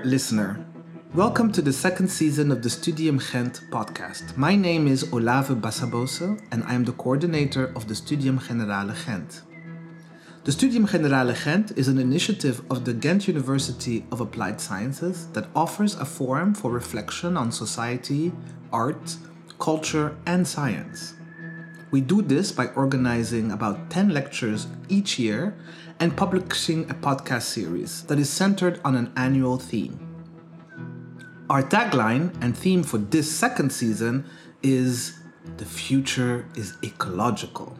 Listener, welcome to the second season of the Studium Gent podcast. My name is Olave Bassabose and I am the coordinator of the Studium Generale Gent. The Studium Generale Gent is an initiative of the Ghent University of Applied Sciences that offers a forum for reflection on society, art, culture, and science. We do this by organizing about 10 lectures each year and publishing a podcast series that is centered on an annual theme. Our tagline and theme for this second season is The Future is Ecological.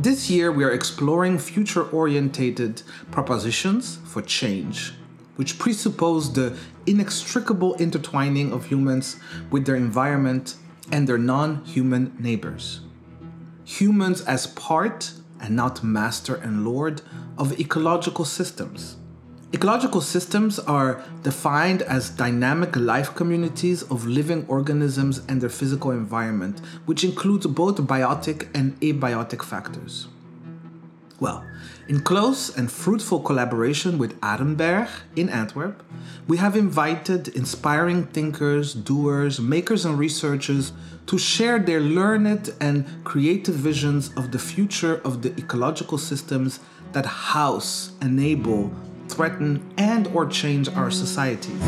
This year, we are exploring future orientated propositions for change, which presuppose the inextricable intertwining of humans with their environment and their non human neighbors. Humans as part and not master and lord of ecological systems. Ecological systems are defined as dynamic life communities of living organisms and their physical environment, which includes both biotic and abiotic factors. Well, in close and fruitful collaboration with Arenberg in Antwerp, we have invited inspiring thinkers, doers, makers, and researchers to share their learned and creative visions of the future of the ecological systems that house, enable, threaten, and or change our societies.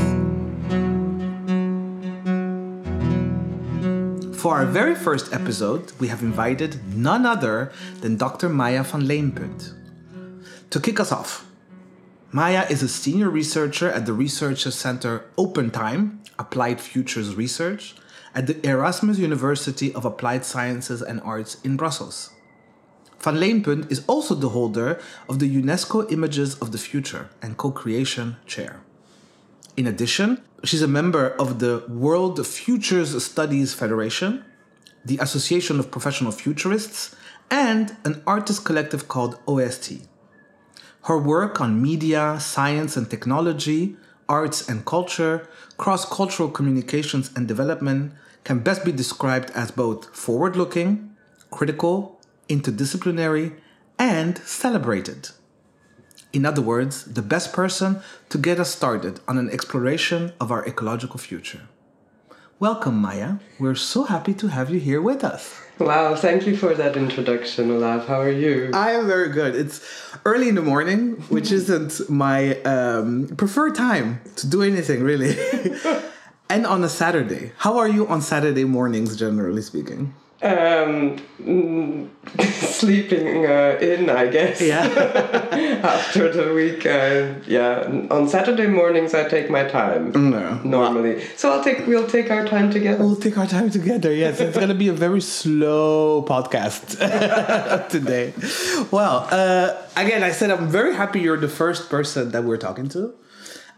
For our very first episode, we have invited none other than Dr. Maya van Leemput. To kick us off, Maya is a senior researcher at the Research Center Open Time, Applied Futures Research, at the Erasmus University of Applied Sciences and Arts in Brussels. Van Leemput is also the holder of the UNESCO Images of the Future and Co-Creation Chair. In addition, she's a member of the World Futures Studies Federation, the Association of Professional Futurists, and an artist collective called OST. Her work on media, science and technology, arts and culture, cross cultural communications and development can best be described as both forward looking, critical, interdisciplinary, and celebrated. In other words, the best person to get us started on an exploration of our ecological future. Welcome, Maya. We're so happy to have you here with us. Wow, thank you for that introduction, Olaf. How are you? I am very good. It's early in the morning, which isn't my um, preferred time to do anything, really. and on a Saturday. How are you on Saturday mornings, generally speaking? Um, mm, sleeping uh, in, I guess. Yeah. After the week, uh, yeah. On Saturday mornings, I take my time. No. Normally, well, so I'll take. We'll take our time together. We'll take our time together. Yes, it's gonna be a very slow podcast today. Well, uh, again, I said I'm very happy you're the first person that we're talking to.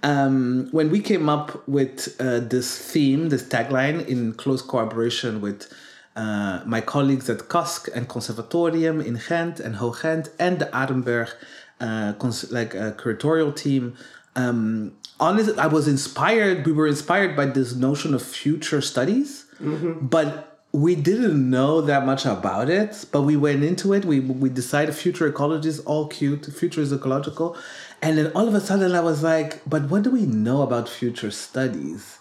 Um, when we came up with uh, this theme, this tagline, in close collaboration with uh, my colleagues at KASK and Conservatorium in Ghent and Hoog and the Arenberg uh, cons- like uh, curatorial team. Um, honestly, I was inspired. We were inspired by this notion of future studies, mm-hmm. but we didn't know that much about it. But we went into it. We we decided future ecology is all cute. Future is ecological, and then all of a sudden I was like, but what do we know about future studies?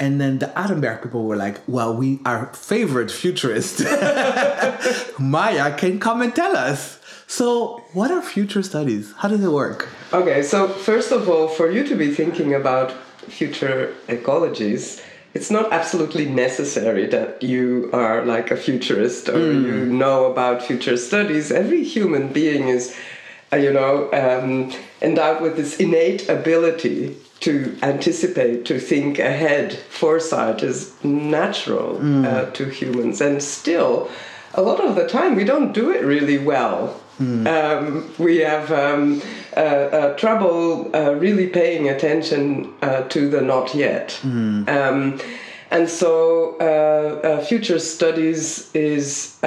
And then the Arenberg people were like, well, we our favorite futurist, Maya, can come and tell us. So, what are future studies? How does it work? Okay, so first of all, for you to be thinking about future ecologies, it's not absolutely necessary that you are like a futurist or mm. you know about future studies. Every human being is, uh, you know, um, endowed with this innate ability to anticipate, to think ahead. Foresight is natural mm. uh, to humans, and still, a lot of the time, we don't do it really well. Mm. Um, we have um, uh, uh, trouble uh, really paying attention uh, to the not yet. Mm. Um, and so, uh, future studies is.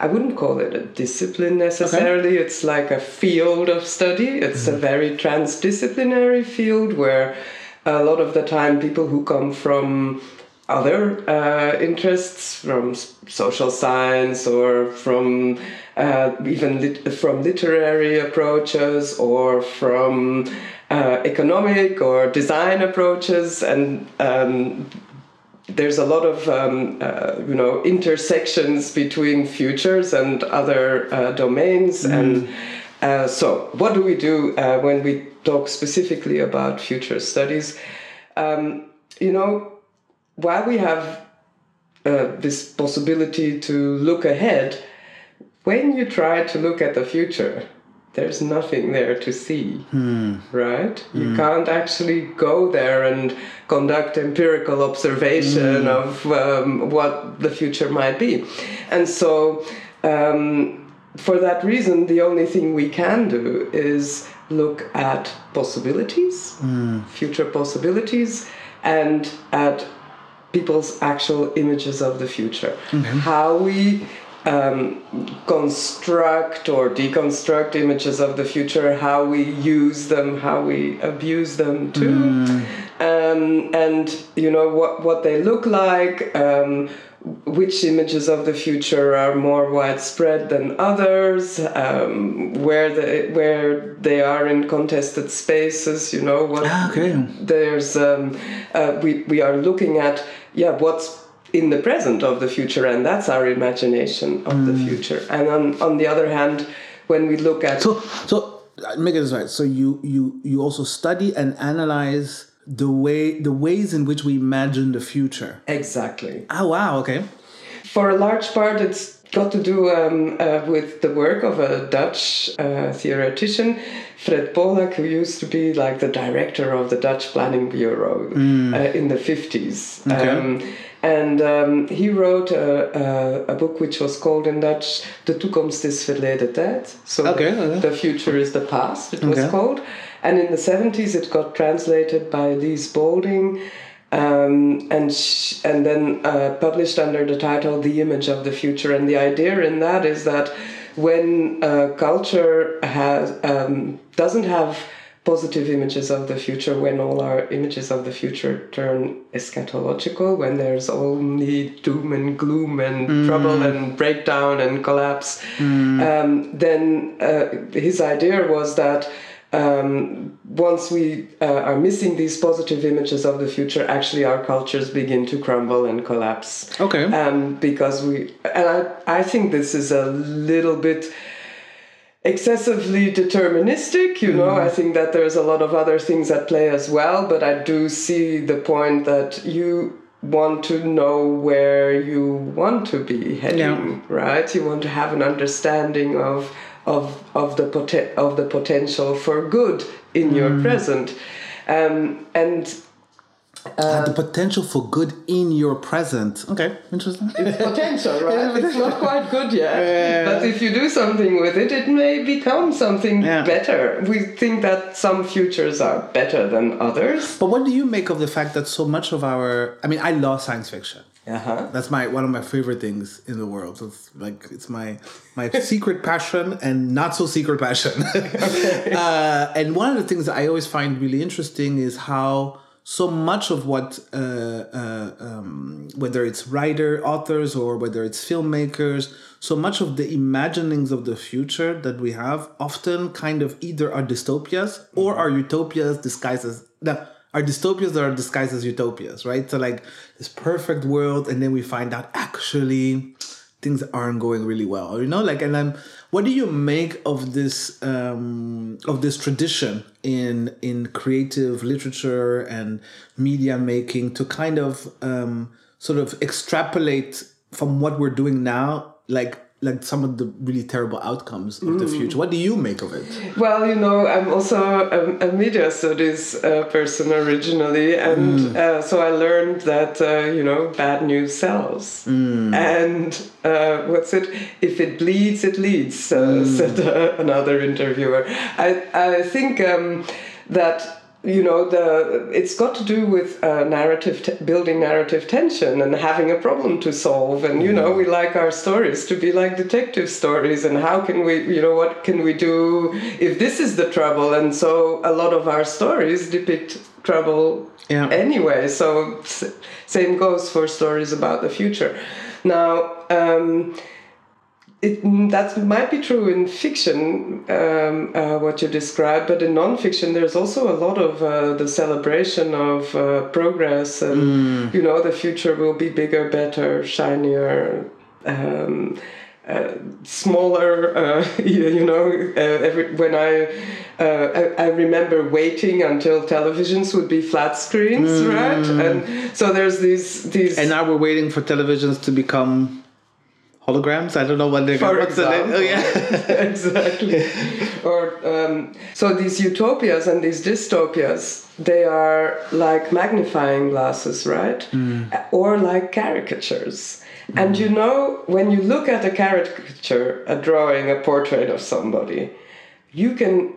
I wouldn't call it a discipline necessarily. Okay. It's like a field of study. It's mm-hmm. a very transdisciplinary field where a lot of the time people who come from other uh, interests from social science or from uh, even lit- from literary approaches or from uh, economic or design approaches and um, there's a lot of um, uh, you know intersections between futures and other uh, domains mm. and uh, so what do we do uh, when we talk specifically about future studies um, you know while we have uh, this possibility to look ahead when you try to look at the future there's nothing there to see, hmm. right? You hmm. can't actually go there and conduct empirical observation hmm. of um, what the future might be. And so, um, for that reason, the only thing we can do is look at possibilities, future possibilities, and at people's actual images of the future. Mm-hmm. How we um, construct or deconstruct images of the future, how we use them, how we abuse them too, mm. um, and you know what what they look like. Um, which images of the future are more widespread than others, um, where they where they are in contested spaces. You know what? Ah, okay. There's um, uh, we we are looking at yeah what's in the present of the future, and that's our imagination of mm. the future. And on, on the other hand, when we look at so so uh, make it this right. So you you you also study and analyze the way the ways in which we imagine the future. Exactly. Oh wow! Okay. For a large part, it's got to do um, uh, with the work of a Dutch uh, theoretician, Fred Polak, who used to be like the director of the Dutch Planning Bureau mm. uh, in the 50s. Okay. Um, and um, he wrote a, a, a, book which was called in Dutch De toekomst is verleden tijd. So okay, the, okay. the, future is the past, it was called. And in the 70s it got translated by Elise Boulding um, and, sh- and then uh, published under the title The Image of the Future. And the idea in that is that when uh, culture has, um, doesn't have positive images of the future when all our images of the future turn eschatological when there's only doom and gloom and mm. trouble and breakdown and collapse mm. um, then uh, his idea was that um, once we uh, are missing these positive images of the future, actually our cultures begin to crumble and collapse. Okay. Um, because we, and I, I think this is a little bit excessively deterministic you know mm. i think that there's a lot of other things at play as well but i do see the point that you want to know where you want to be heading yeah. right you want to have an understanding of of of the pot- of the potential for good in mm. your present um, and uh, the potential for good in your present. Okay, interesting. It's potential, right? it's not quite good yet. Yeah. But if you do something with it, it may become something yeah. better. We think that some futures are better than others. But what do you make of the fact that so much of our I mean, I love science fiction. Uh-huh. That's my one of my favorite things in the world. It's like it's my my secret passion and not so secret passion. okay. uh, and one of the things that I always find really interesting is how so much of what uh, uh, um, whether it's writer authors or whether it's filmmakers so much of the imaginings of the future that we have often kind of either are dystopias or are utopias disguised as no, are dystopias that are disguised as utopias right? So like this perfect world and then we find out actually things aren't going really well you know? Like and i'm what do you make of this um, of this tradition in in creative literature and media making to kind of um, sort of extrapolate from what we're doing now, like like some of the really terrible outcomes of mm. the future. What do you make of it? Well, you know, I'm also a, a media studies uh, person originally, and mm. uh, so I learned that uh, you know bad news sells, mm. and uh, what's it? If it bleeds, it leads," uh, mm. said uh, another interviewer. I I think um, that you know the it's got to do with uh, narrative t- building narrative tension and having a problem to solve and you know we mm. like our stories to be like detective stories and how can we you know what can we do if this is the trouble and so a lot of our stories depict trouble Yeah. anyway. So s- same goes for stories about the future. Now. Um, it, that might be true in fiction, um, uh, what you described, but in non-fiction, there's also a lot of uh, the celebration of uh, progress, and you know, the future will be bigger, better, shinier, um, uh, smaller. Uh, you, know, uh, every, when I, uh, I I remember waiting until televisions would be flat screens, right? And so there's these these. And now we're waiting for televisions to become holograms. I don't know what they're for the oh, example. Oh yeah. exactly. or um, so these utopias and these dystopias, they are like magnifying glasses, right? Hmm. Or like caricatures. And hmm. you know, when you look at a caricature, a drawing, a portrait of somebody, you can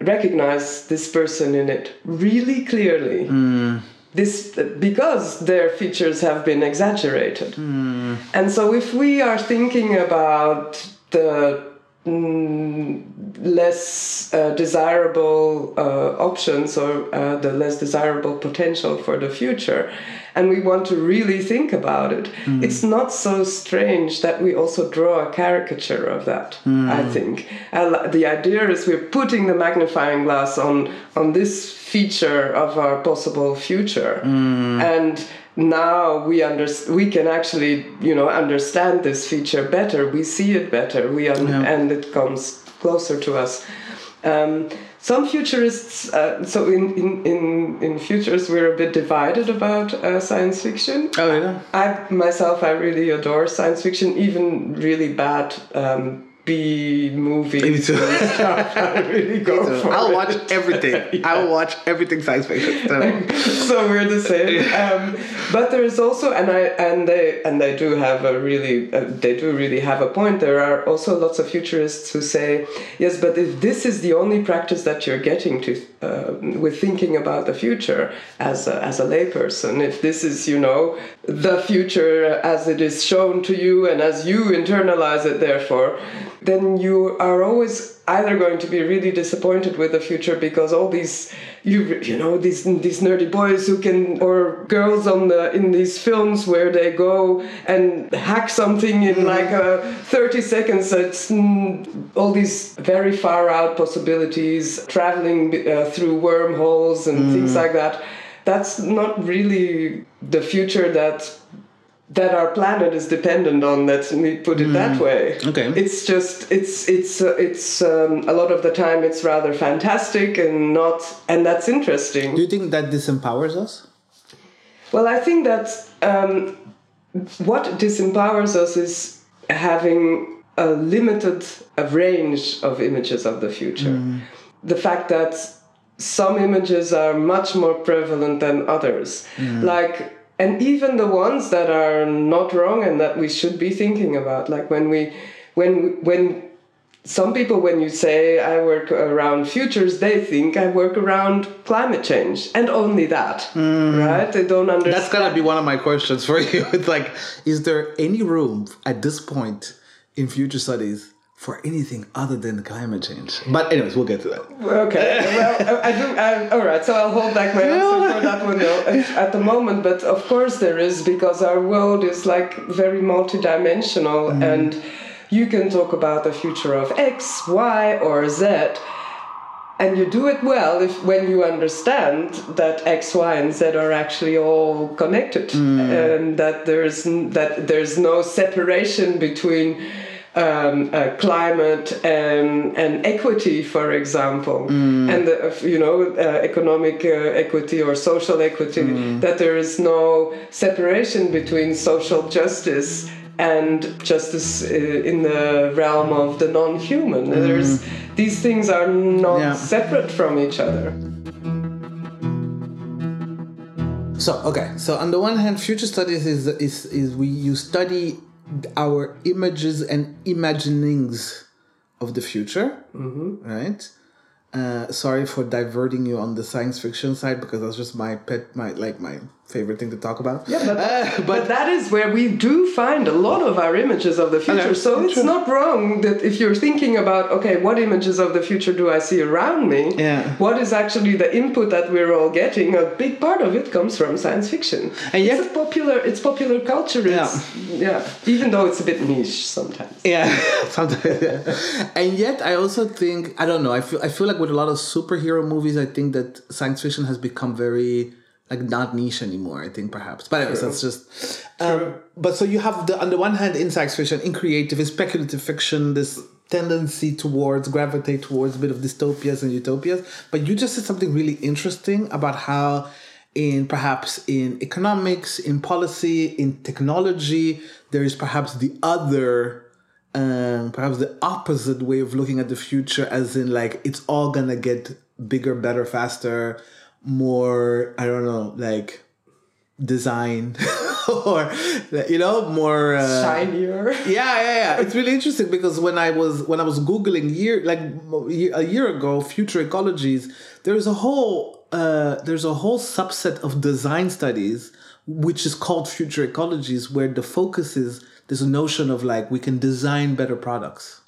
recognize this person in it really clearly. Hmm. This because their features have been exaggerated. And so, if we are thinking about the mm, less uh, desirable uh, options or uh, the less desirable potential for the future, and we want to really think about it, it's not so strange that we also draw a caricature of that. I think. The idea is we're putting the magnifying glass on on this feature of our possible future, and now we underst- we can actually you know understand this feature better we see it better we un- Yeah. and it comes closer to us um, some futurists uh, so in, in, in, in futures we're a bit divided about uh, science fiction Oh yeah. i myself i really adore science fiction even really bad um, B movie Me. I really go for I'll it. watch everything. I'll watch everything science fiction. So, so we're the same. Um, but there is also, and I and they and they do have a really, uh, they do really have a point. There are also lots of futurists who say, yes, but if this is the only practice that you're getting to uh, with thinking about the future as a, as a layperson, if this is you know the future as it is shown to you and as you internalize it, therefore, then you are always either going to be really disappointed with the future because all these you you know these these nerdy boys who can or girls on the in these films where they go and hack something in like uh, 30 seconds it's mm, all these very far out possibilities traveling uh, through wormholes and things like that. That's not really the future that that our planet is dependent on let me put it that way. Okay. it's just it's it's uh, it's um, a lot of the time it's rather fantastic and not and that's interesting. Do you think that disempowers us? well i think that um, what disempowers us is having a limited a range of images of the future. The fact that some images are much more prevalent than others. Mm. Like and even the ones that are not wrong and that we should be thinking about like when we when when some people when you say i work around futures they think i work around climate change and only that mm. right? They don't understand That's gonna be one of my questions for you. It's like, is there any room at this point in future studies for anything other than climate change? But anyways, we'll get to that. Okay, well, I do. I, all right, so I'll hold back my answer for that one though, at- at the moment. But of course, there is because our world is like very multidimensional, mm. and you can talk about the future of X, Y, or Z, and you do it well if when you understand that X, Y, and Z are actually all connected, mm. and that there's that there's no separation between um, uh, climate and, and equity, for example, and the, uh, you know uh, economic uh, equity or social equity. That there is no separation between social justice and justice uh, in the realm of the non-human. There's these things are not Yeah. separate from each other. So okay, so on the one hand, future studies is is is we you study our images and imaginings of the future, right? Uh, sorry for diverting you on the science fiction side because that's just my pet, my like my favorite thing to talk about. Yeah, but, Uh, but, but that is where we do find a lot of our images of the future. Okay, So it's true. not wrong that if you're thinking about, okay, what images of the future do I see around me? Yeah. What is actually the input that we're all getting? A big part of it comes from science fiction. And yet- it's a popular, it's popular culture. It's, yeah. Even though it's a bit niche sometimes. Yeah, sometimes. yeah. And yet, I also think I don't know. I feel I feel like with a lot of superhero movies, I think that science fiction has become very like not niche anymore. I think perhaps, but anyways, that's just. Um, but so you have the on the one hand in science fiction, in creative, in speculative fiction, this tendency towards gravitate towards a bit of dystopias and utopias. But you just said something really interesting about how in perhaps in economics, in policy, in technology, there is perhaps the other, um, perhaps the opposite way of looking at the future, as in like it's all gonna get bigger, better, faster, more. I don't know, like design or you know more uh, Shinier. yeah, yeah, yeah. It's really interesting because when I was when I was googling year like a year ago, future ecologies, there's a whole uh, there's a whole subset of design studies which is called future ecologies, where the focus is this notion of like we can design better products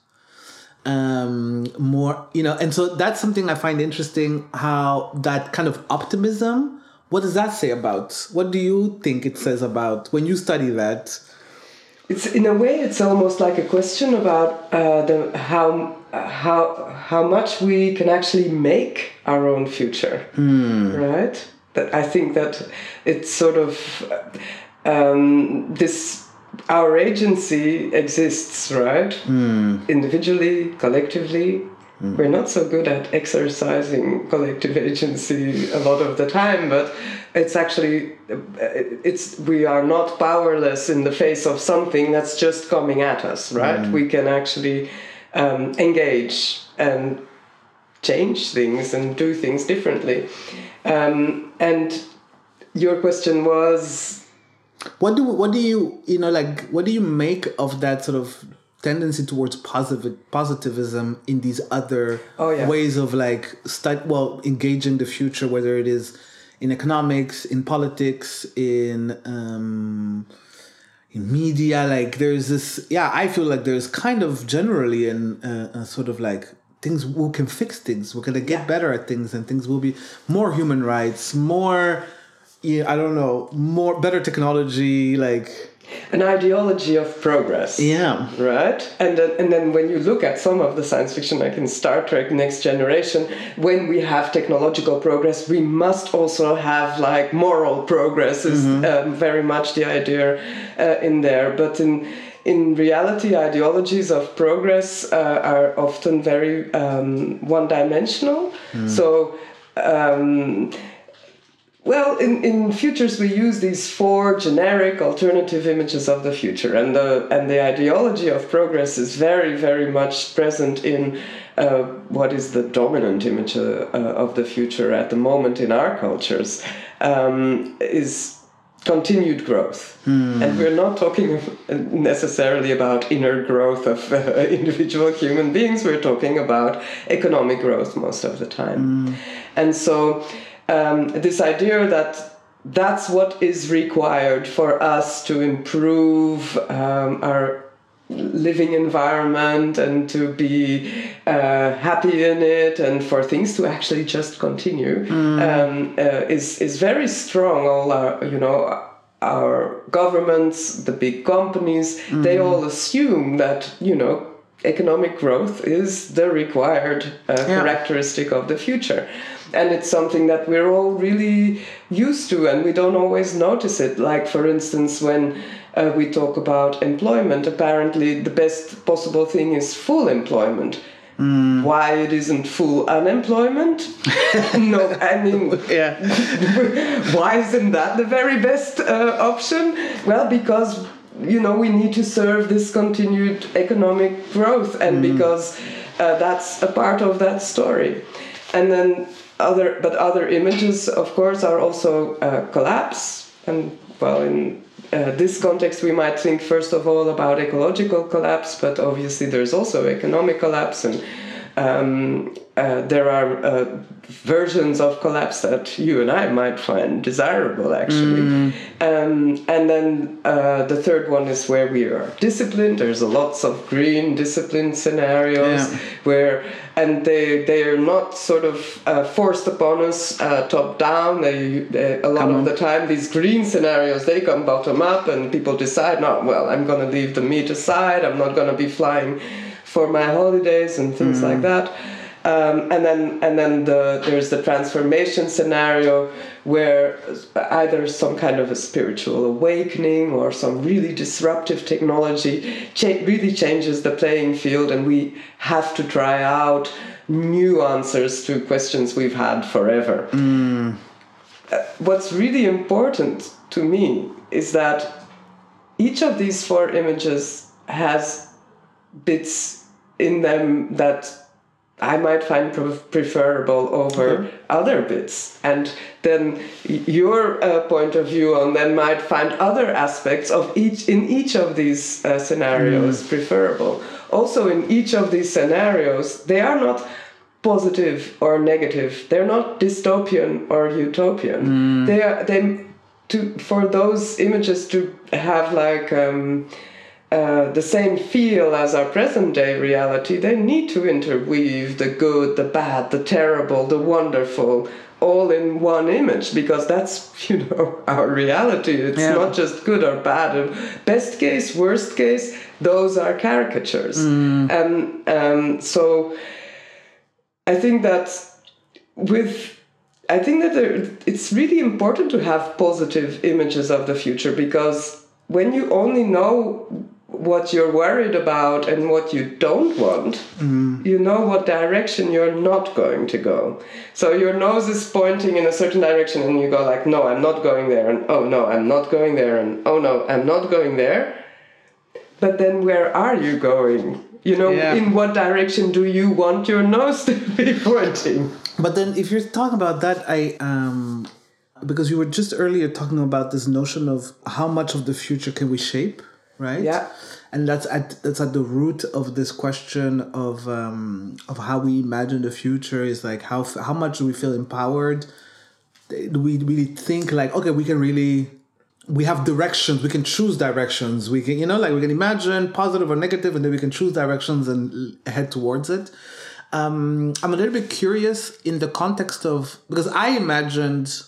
um more you know and so that's something i find interesting how that kind of optimism what does that say about what do you think it says about when you study that It's in a way, it's almost like a question about uh, the how how how much we can actually make our own future, right? That I think that it's sort of um, this our agency exists, right? Individually, collectively. We're not so good at exercising collective agency a lot of the time, but it's actually it's we are not powerless in the face of something that's just coming at us, right? We can actually um, engage and change things and do things differently. Um, and your question was what do what do you you know like what do you make of that sort of tendency towards positive positivism in these other Oh, yeah. ways of like stud, well engaging the future whether it is in economics in politics in um in media? Like there's this yeah i feel like there's kind of generally an uh, a sort of like things we can fix things. We're gonna get better at things and things will be more human rights more yeah i don't know more better technology like an ideology of progress. yeah Right, and then, and then when you look at some of the science fiction, like in Star Trek: Next Generation, when we have technological progress, we must also have like moral progress. Is um, very much the idea uh, in there, but in in reality, ideologies of progress uh, are often very um, one-dimensional. So. Um, well, in, in futures we use these four generic alternative images of the future, and the and the ideology of progress is very very much present in uh, what is the dominant image uh, uh, of the future at the moment in our cultures um, is continued growth, and we're not talking necessarily about inner growth of uh, individual human beings. We're talking about economic growth most of the time, and so um, this idea that that's what is required for us to improve um, our living environment and to be uh, happy in it and for things to actually just continue um, uh, is is very strong. All our you know our governments the big companies they all assume that you know economic growth is the required uh, Yeah. characteristic of the future and it's something that we're all really used to and we don't always notice it. Like for instance when uh, we talk about employment apparently the best possible thing is full employment. Why it isn't full unemployment? No i mean yeah. why isn't that the very best uh, option? Well, because you know we need to serve this continued economic growth, and because uh, that's a part of that story. And then other, but other images, of course, are also uh, collapse. And well, in uh, this context, we might think first of all about ecological collapse, but obviously there's also economic collapse and um, uh, there are uh, versions of collapse that you and I might find desirable, actually. Mm. Um, and then uh, the third one is where we are disciplined. There's a lots of green discipline scenarios Yeah. where, and they they are not sort of uh, forced upon us uh, top down. They, they a lot Come of on. the time these green scenarios they come bottom up, and people decide, no, well, I'm gonna leave the meat aside. I'm not gonna be flying for my holidays and things Mm. like that. Um, and then and then the there's the transformation scenario where either some kind of a spiritual awakening or some really disruptive technology cha- really changes the playing field and we have to try out new answers to questions we've had forever. Uh, what's really important to me is that each of these four images has bits in them that I might find pre- preferable over other bits. And then your uh, point of view on them might find other aspects of each in each of these uh, scenarios preferable. Also, in each of these scenarios, they are not positive or negative. They're not dystopian or utopian. They are they to for those images to have like um, uh, the same feel as our present day reality. They need to interweave the good, the bad, the terrible, the wonderful. All in one image because that's you know our reality. It's Yeah. not just good or bad. Best case, worst case, those are caricatures, and um, so I think that with I think that there, it's really important to have positive images of the future because when you only know what you're worried about and what you don't want, you know what direction you're not going to go. So your nose is pointing in a certain direction and you go like, no, I'm not going there, and oh no, I'm not going there, and oh no, I'm not going there. But then where are you going? You know, Yeah. in what direction do you want your nose to be pointing? But then, if you're talking about that, I um, because you were just earlier talking about this notion of how much of the future can we shape, right? Yeah. And that's at that's at the root of this question of um, of how we imagine the future is like how how much do we feel empowered? Do we really think like okay we can really we have directions we can choose directions we can you know like we can imagine positive or negative and then we can choose directions and head towards it um, i'm a little bit curious in the context of because i imagined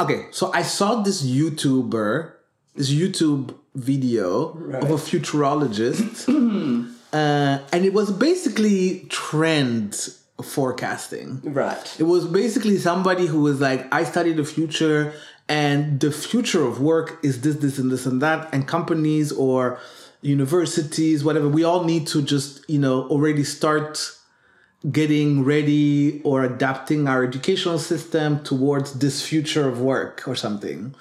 okay so i saw this youtuber this youtube video of a futurologist uh, and it was basically trend forecasting Right. it was basically somebody who was like, I study the future, and the future of work is this, this, and this, and that. And companies or universities, whatever, we all need to just, you know, already start getting ready or adapting our educational system towards this future of work or something.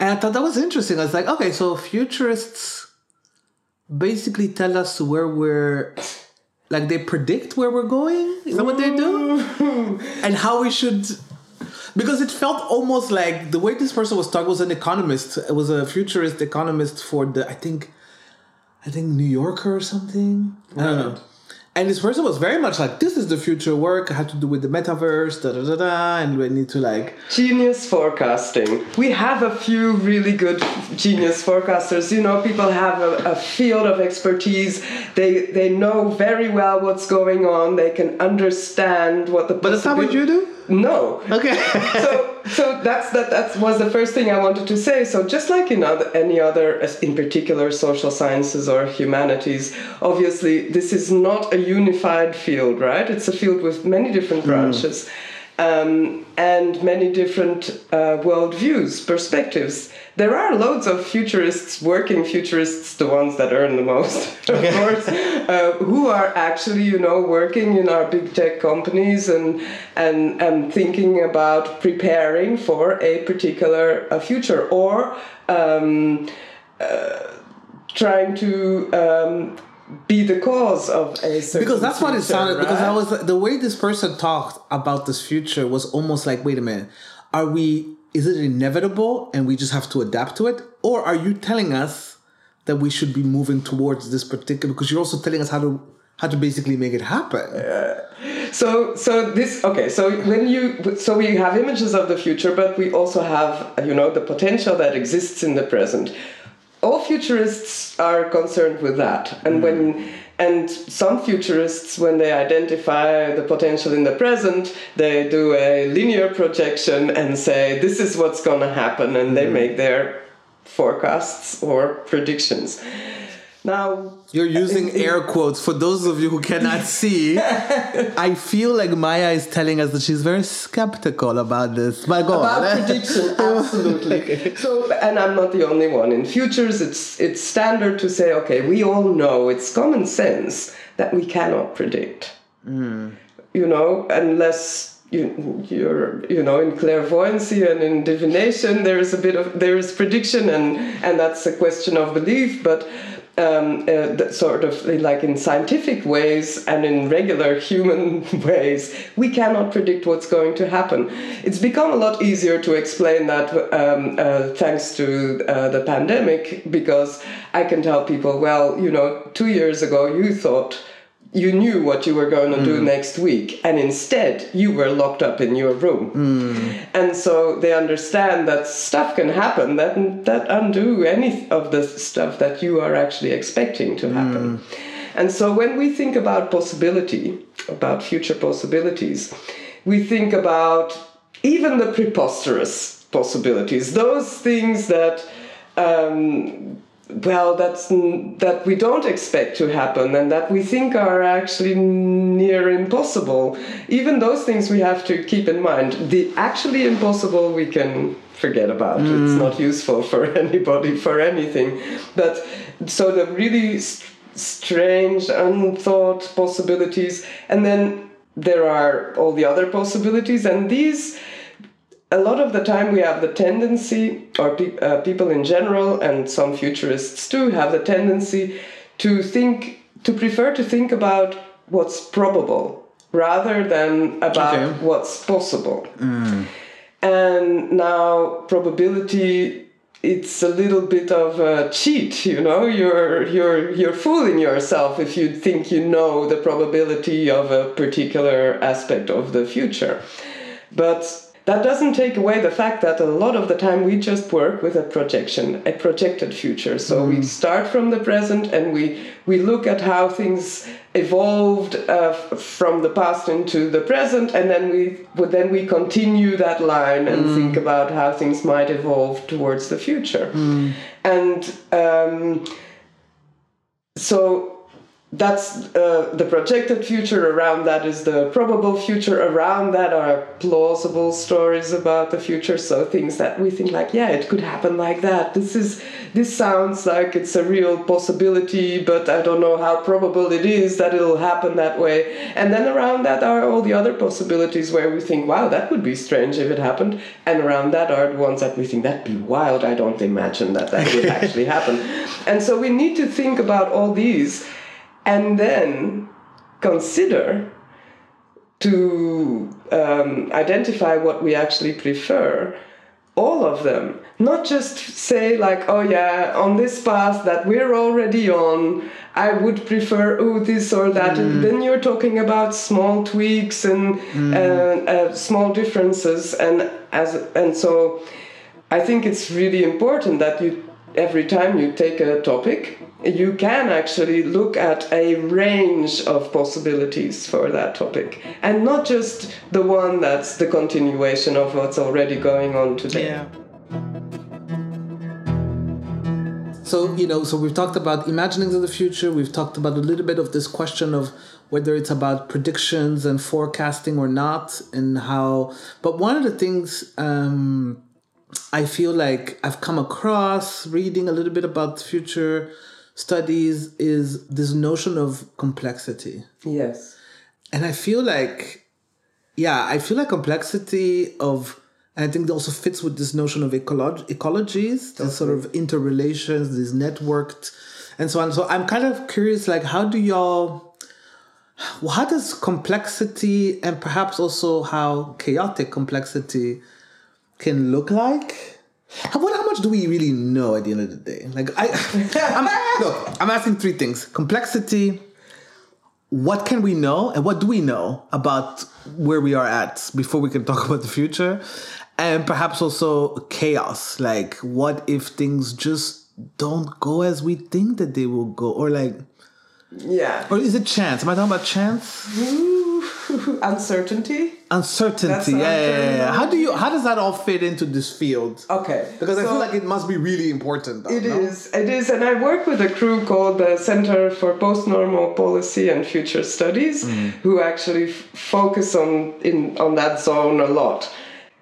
And I thought that was interesting. I was like, okay, so futurists basically tell us where we're like they predict where we're going? Is that what they do? Mm. And how we should because it felt almost like the way this person was talking was an economist. It was a futurist economist for the i think i think new yorker or something. I don't know and this person was very much like this is the future work had to do with the metaverse da da da da and we need to like Genius forecasting. We have a few really good genius forecasters. You know, people have a, a field of expertise. They they know very well what's going on. They can understand what the. but that's not what you do No. okay so so that's that that was the first thing I wanted to say. So just like in other, any other, in particular social sciences or humanities, obviously this is not a unified field, right? It's a field with many different mm. branches. Um, and many different uh, worldviews, perspectives. There are loads of futurists, working futurists, the ones that earn the most, of course, uh, who are actually, you know, working in our big tech companies and and and thinking about preparing for a particular uh, future or um, uh, trying to um, be the cause of a because that's what it sounded because I was the way this person talked about this future was almost like wait a minute are we is it inevitable and we just have to adapt to it or are you telling us that we should be moving towards this particular because you're also telling us how to how to basically make it happen. So, so this okay. So when you so we have images of the future, but we also have you know the potential that exists in the present. All futurists are concerned with that, and mm. when and some futurists, when they identify the potential in the present, they do a linear projection and say this is what's going to happen, and they mm. make their forecasts or predictions. Now, You're using air quotes for those of you who cannot see. I feel like Maya is telling us that she's very skeptical about this. But go about on. prediction absolutely so and i'm not the only one in futures it's it's standard to say okay we all know it's common sense that we cannot predict hmm. you know unless you, you're you know in clairvoyancy and in divination there is a bit of there is prediction and and that's a question of belief but um, uh, sort of like in scientific ways and in regular human ways, we cannot predict what's going to happen. It's become a lot easier to explain that um, uh, thanks to uh, the pandemic because I can tell people, well, you know, two years ago you thought you knew what you were going to do mm. next week, and instead you were locked up in your room. Mm. And so they understand that stuff can happen that that undo any of the stuff that you are actually expecting to happen. Mm. And so when we think about possibility, about future possibilities, we think about even the preposterous possibilities, those things that um, well that's that we don't expect to happen and that we think are actually near impossible. Even those things we have to keep in mind. The actually impossible we can forget about. Mm. It's not useful for anybody for anything. But so the really st- strange unthought possibilities and then there are all the other possibilities and these a lot of the time we have the tendency, or pe- uh, people in general, and some futurists too, have the tendency to think, to prefer to think about what's probable rather than about Okay. what's possible. And now probability it's a little bit of a cheat, you know. You're you're you're fooling yourself if you think you know the probability of a particular aspect of the future. But that doesn't take away the fact that a lot of the time we just work with a projection, a projected future. So we start from the present and we we look at how things evolved uh, from the past into the present, and then we then we continue that line and think about how things might evolve towards the future. And um, so that's uh, the projected future around that is the probable future around that are plausible stories about the future. So things that we think like yeah it could happen like that. This is this sounds like it's a real possibility but i don't know how probable it is that it'll happen that way. And then around that are all the other possibilities where we think wow that would be strange if it happened. And around that are the ones that we think that'd be wild. I don't imagine that that would actually happen. And so we need to think about all these and then consider to um, identify what we actually prefer all of them. Not just say like oh yeah on this path that we're already on i would prefer oh this or that. And then you're talking about small tweaks and uh, uh, small differences and as and so i think it's really important that you every time you take a topic you can actually look at a range of possibilities for that topic and not just the one that's the continuation of what's already going on today Yeah. So, you know, so we've talked about imaginings of the future. We've talked about a little bit of this question of whether it's about predictions and forecasting or not, and how. But one of the things um, I feel like I've come across reading a little bit about future studies is this notion of complexity. yes And I feel like, yeah, I feel like complexity of, and I think it also fits with this notion of ecolo- ecologies, the sort of interrelations, these networked, and so on. So I'm kind of curious, like, how do y'all, how does complexity and perhaps also how chaotic complexity can look like? How, what, how much do we really know at the end of the day? Like, I, I'm, look, I'm asking three things: complexity, what can we know and what do we know about where we are at before we can talk about the future? And perhaps also chaos. Like, what if things just don't go as we think that they will go? Or like, Yeah. or is it chance? Am I talking about chance? Mm-hmm. Uncertainty. Uncertainty. Yeah, yeah, yeah, How do you? How does that all fit into this field? Okay. Because I feel like it must be really important. Though, It no? is. It is, and I work with a crew called the Center for Postnormal Policy and Future Studies, Mm. who actually f- focus on in on that zone a lot.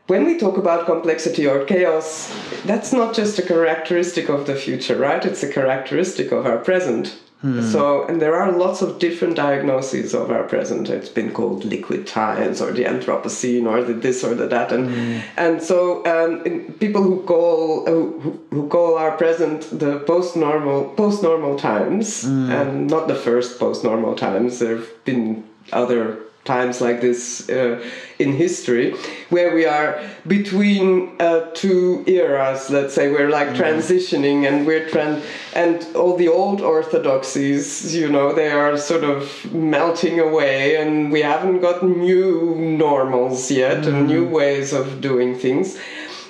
When we talk about complexity or chaos, that's not just a characteristic of the future, right? It's a characteristic of our present. Hmm. So, and there are lots of different diagnoses of our present. It's been called liquid times or the Anthropocene or the this or the that, and hmm. and so um, in, people who call who, who- who call our present the post normal post normal times, hmm. and not the first post normal times. There've been other times like this uh, in history where we are between uh, two eras let's say we're like transitioning and we're tran and all the old orthodoxies you know they are sort of melting away and we haven't got new normals yet and new ways of doing things.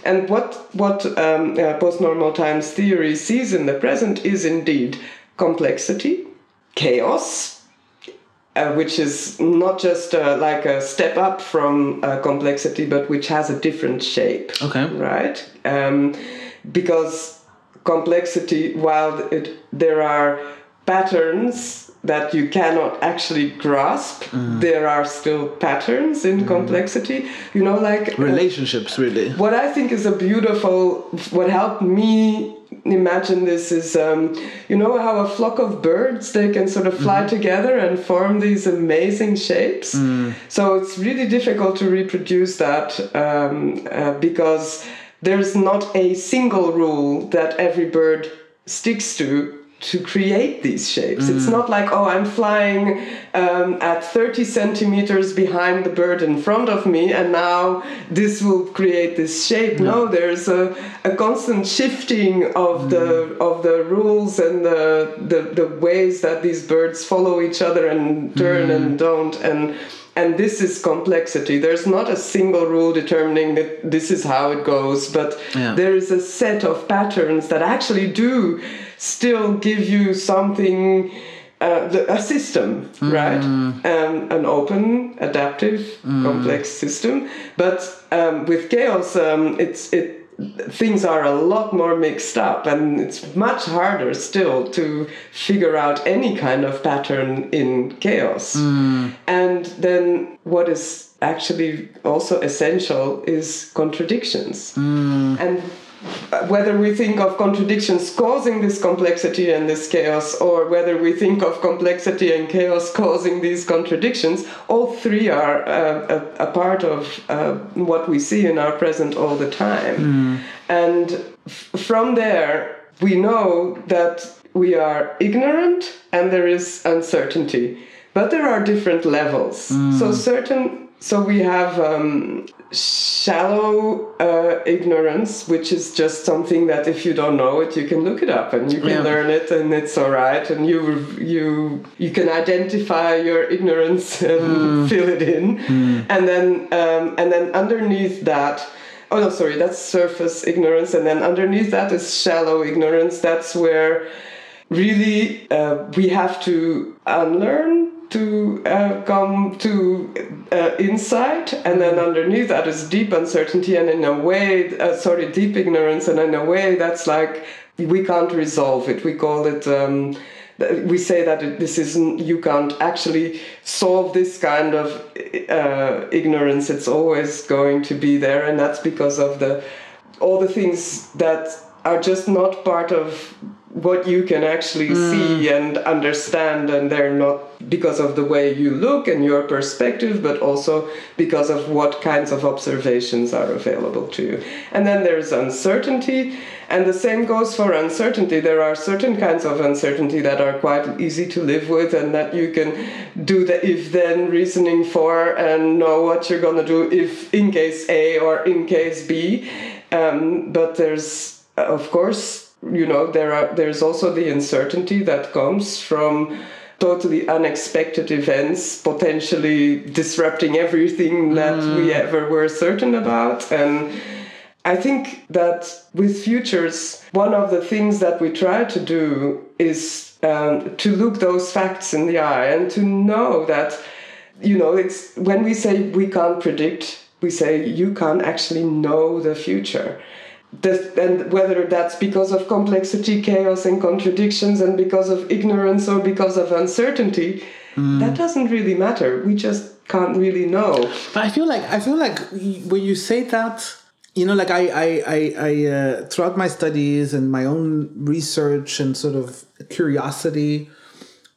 And what what um, uh, post-normal times theory sees in the present is indeed complexity chaos uh, which is not just uh, like a step up from uh, complexity, but which has a different shape. Okay. Right? Um, because complexity, while it, there are patterns that you cannot actually grasp, there are still patterns in complexity. You know, like. uh, relationships, really. what I think is a beautiful, what helped me imagine this is, um, you know, how a flock of birds they can sort of fly together and form these amazing shapes. So it's really difficult to reproduce that um, uh, because there's not a single rule that every bird sticks to to create these shapes. It's mm. not like, oh, I'm flying um, at 30 centimeters behind the bird in front of me, and now this will create this shape. No, there's a, a constant shifting of the mm. of the rules and the, the the ways that these birds follow each other and turn and mm. don't and and this is complexity there's not a single rule determining that this is how it goes but Yeah. there is a set of patterns that actually do still give you something uh, the, a system right? Um, an open adaptive complex system. But um, with chaos um, it's it things are a lot more mixed up and it's much harder still to figure out any kind of pattern in chaos. And then what is actually also essential is contradictions. And uh, whether we think of contradictions causing this complexity and this chaos, or whether we think of complexity and chaos causing these contradictions, all three are uh, a, a part of uh, what we see in our present all the time. And f- from there, we know that we are ignorant and there is uncertainty. But there are different levels. So certain so we have um, shallow uh, ignorance, which is just something that if you don't know it, you can look it up and you can Yeah. learn it, and it's all right, and you you you can identify your ignorance and fill it in, and then um, and then underneath that. Oh no, sorry, that's surface ignorance, and then underneath that is shallow ignorance. That's where really uh, we have to unlearn to uh, come to uh, insight and then underneath that is deep uncertainty and in a way uh, sorry deep ignorance and in a way that's like we can't resolve it. We call it um, we say that this isn't you can't actually solve this kind of uh, ignorance. It's always going to be there and that's because of the all the things that are just not part of what you can actually see and understand and they're not because of the way you look and your perspective but also because of what kinds of observations are available to you. And then there's uncertainty and the same goes for uncertainty. There are certain kinds of uncertainty that are quite easy to live with and that you can do the if then reasoning for and know what you're going to do if in case a or in case b. Um, but there's of course you know there are there's also the uncertainty that comes from totally unexpected events potentially disrupting everything that we ever were certain about and I think that with futures, one of the things that we try to do is um, to look those facts in the eye and to know that, you know, it's when we say we can't predict, we say you can't actually know the future. The, and whether that's because of complexity, chaos, and contradictions, and because of ignorance or because of uncertainty, that doesn't really matter. We just can't really know. But I feel like I feel like when you say that, you know, like I I I, I uh, throughout my studies and my own research and sort of curiosity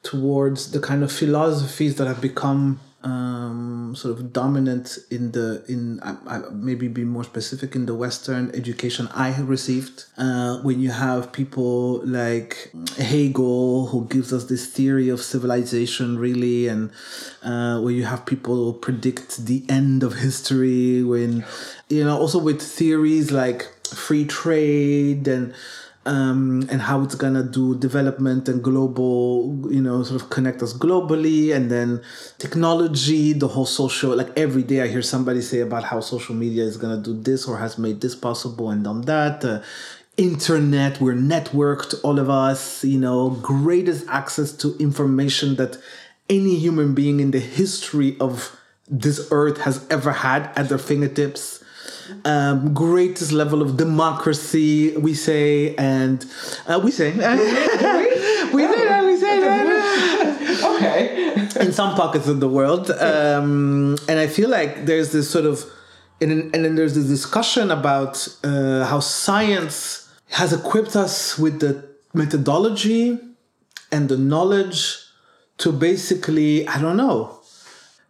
towards the kind of philosophies that have become um, sort of dominant in the in I, I, maybe be more specific in the Western education I have received. Uh, when you have people like Hegel who gives us this theory of civilization, really, and uh, where you have people predict the end of history. When you know also with theories like free trade and um, and how it's gonna do development and global, you know, sort of connect us globally, and then technology, the whole social. Like every day, I hear somebody say about how social media is gonna do this or has made this possible and done that. Uh, internet, we're networked, all of us. You know, greatest access to information that any human being in the history of this earth has ever had at their fingertips um, greatest level of democracy, we say, and uh, we say, we say, we say that. Okay. in some pockets of the world, um, and I feel like there's this sort of, and, and then there's this discussion about uh, how science has equipped us with the methodology and the knowledge to basically, I don't know,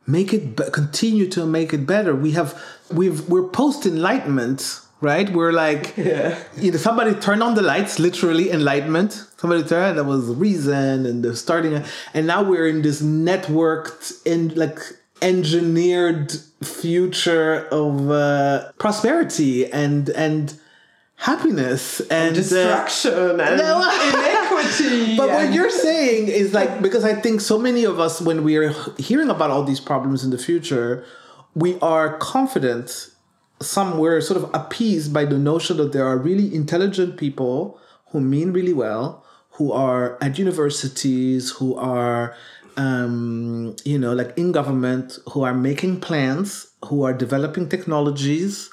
make it be- continue to make it better. We have we've we're post enlightenment, right? We're like Yeah. you know somebody turned on the lights, literally enlightenment. Somebody turned that was reason and the starting, and now we're in this networked and like engineered future of uh, prosperity and and happiness and uh, Destruction and No. inequity. but what you're saying is like because I think so many of us, when we are hearing about all these problems in the future, we are confident somewhere sort of appeased by the notion that there are really intelligent people who mean really well, who are at universities, who are um, you know, like in government, who are making plans, who are developing technologies,